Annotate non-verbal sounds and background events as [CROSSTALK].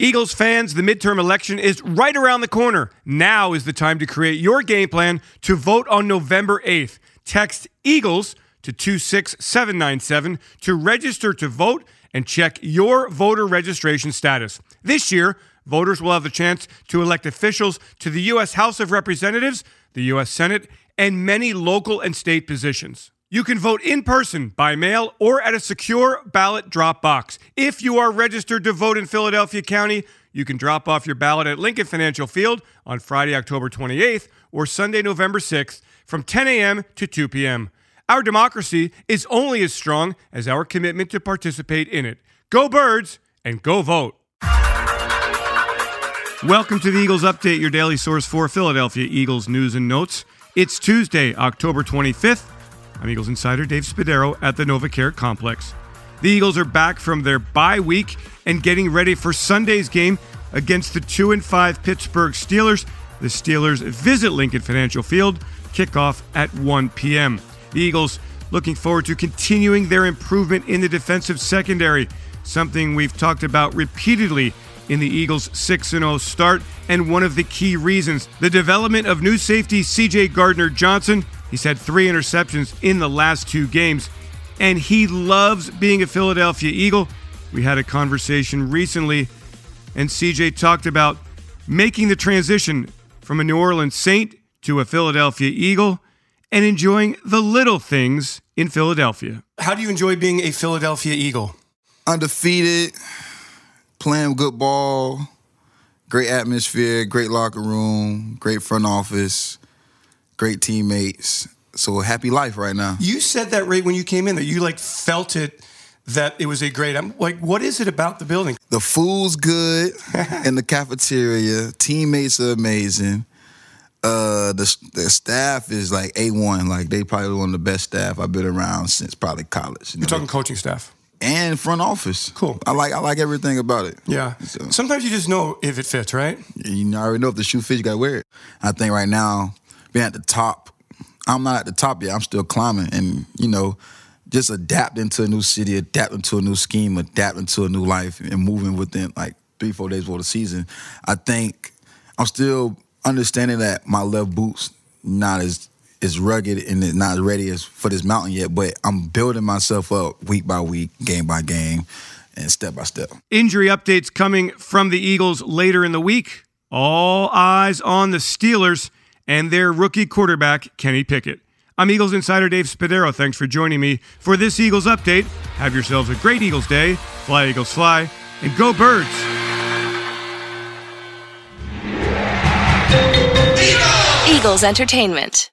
Eagles fans, the midterm election is right around the corner. Now is the time to create your game plan to vote on November 8th. Text Eagles to 26797 to register to vote and check your voter registration status. This year, voters will have the chance to elect officials to the U.S. House of Representatives, the U.S. Senate, and many local and state positions. You can vote in person, by mail, or at a secure ballot drop box. If you are registered to vote in Philadelphia County, you can drop off your ballot at Lincoln Financial Field on Friday, October 28th or Sunday, November 6th from 10 a.m. to 2 p.m. Our democracy is only as strong as our commitment to participate in it. Go Birds and go vote. Welcome to the Eagles Update, your daily source for Philadelphia Eagles news and notes. It's Tuesday, October 25th. I'm Eagles insider Dave Spadaro at the NovaCare Complex. The Eagles are back from their bye week and getting ready for Sunday's game against the 2 and 5 Pittsburgh Steelers. The Steelers visit Lincoln Financial Field, kickoff at 1 p.m. The Eagles looking forward to continuing their improvement in the defensive secondary, something we've talked about repeatedly in the Eagles' 6 0 start, and one of the key reasons the development of new safety CJ Gardner Johnson He's had three interceptions in the last two games, and he loves being a Philadelphia Eagle. We had a conversation recently, and CJ talked about making the transition from a New Orleans Saint to a Philadelphia Eagle and enjoying the little things in Philadelphia. How do you enjoy being a Philadelphia Eagle? Undefeated, playing good ball, great atmosphere, great locker room, great front office great teammates. So a happy life right now. You said that right when you came in that you like felt it that it was a great. I'm like, what is it about the building? The food's good [LAUGHS] in the cafeteria. Teammates are amazing. Uh, the the staff is like a one. Like they probably one of the best staff I've been around since probably college. You are talking coaching staff and front office. Cool. I like I like everything about it. Yeah. So. Sometimes you just know if it fits, right? You already know if the shoe fits, you gotta wear it. I think right now being at the top. I'm not at the top yet. I'm still climbing, and you know, just adapting to a new city, adapting to a new scheme, adapting to a new life, and moving within like three, four days before the season. I think I'm still understanding that my left boot's not as as rugged and not as ready as for this mountain yet, but I'm building myself up week by week, game by game, and step by step. Injury updates coming from the Eagles later in the week. All eyes on the Steelers and their rookie quarterback, Kenny Pickett. I'm Eagles insider Dave Spadaro. Thanks for joining me for this Eagles update. Have yourselves a great Eagles day. Fly, Eagles, fly, and go, birds. Eagles Entertainment.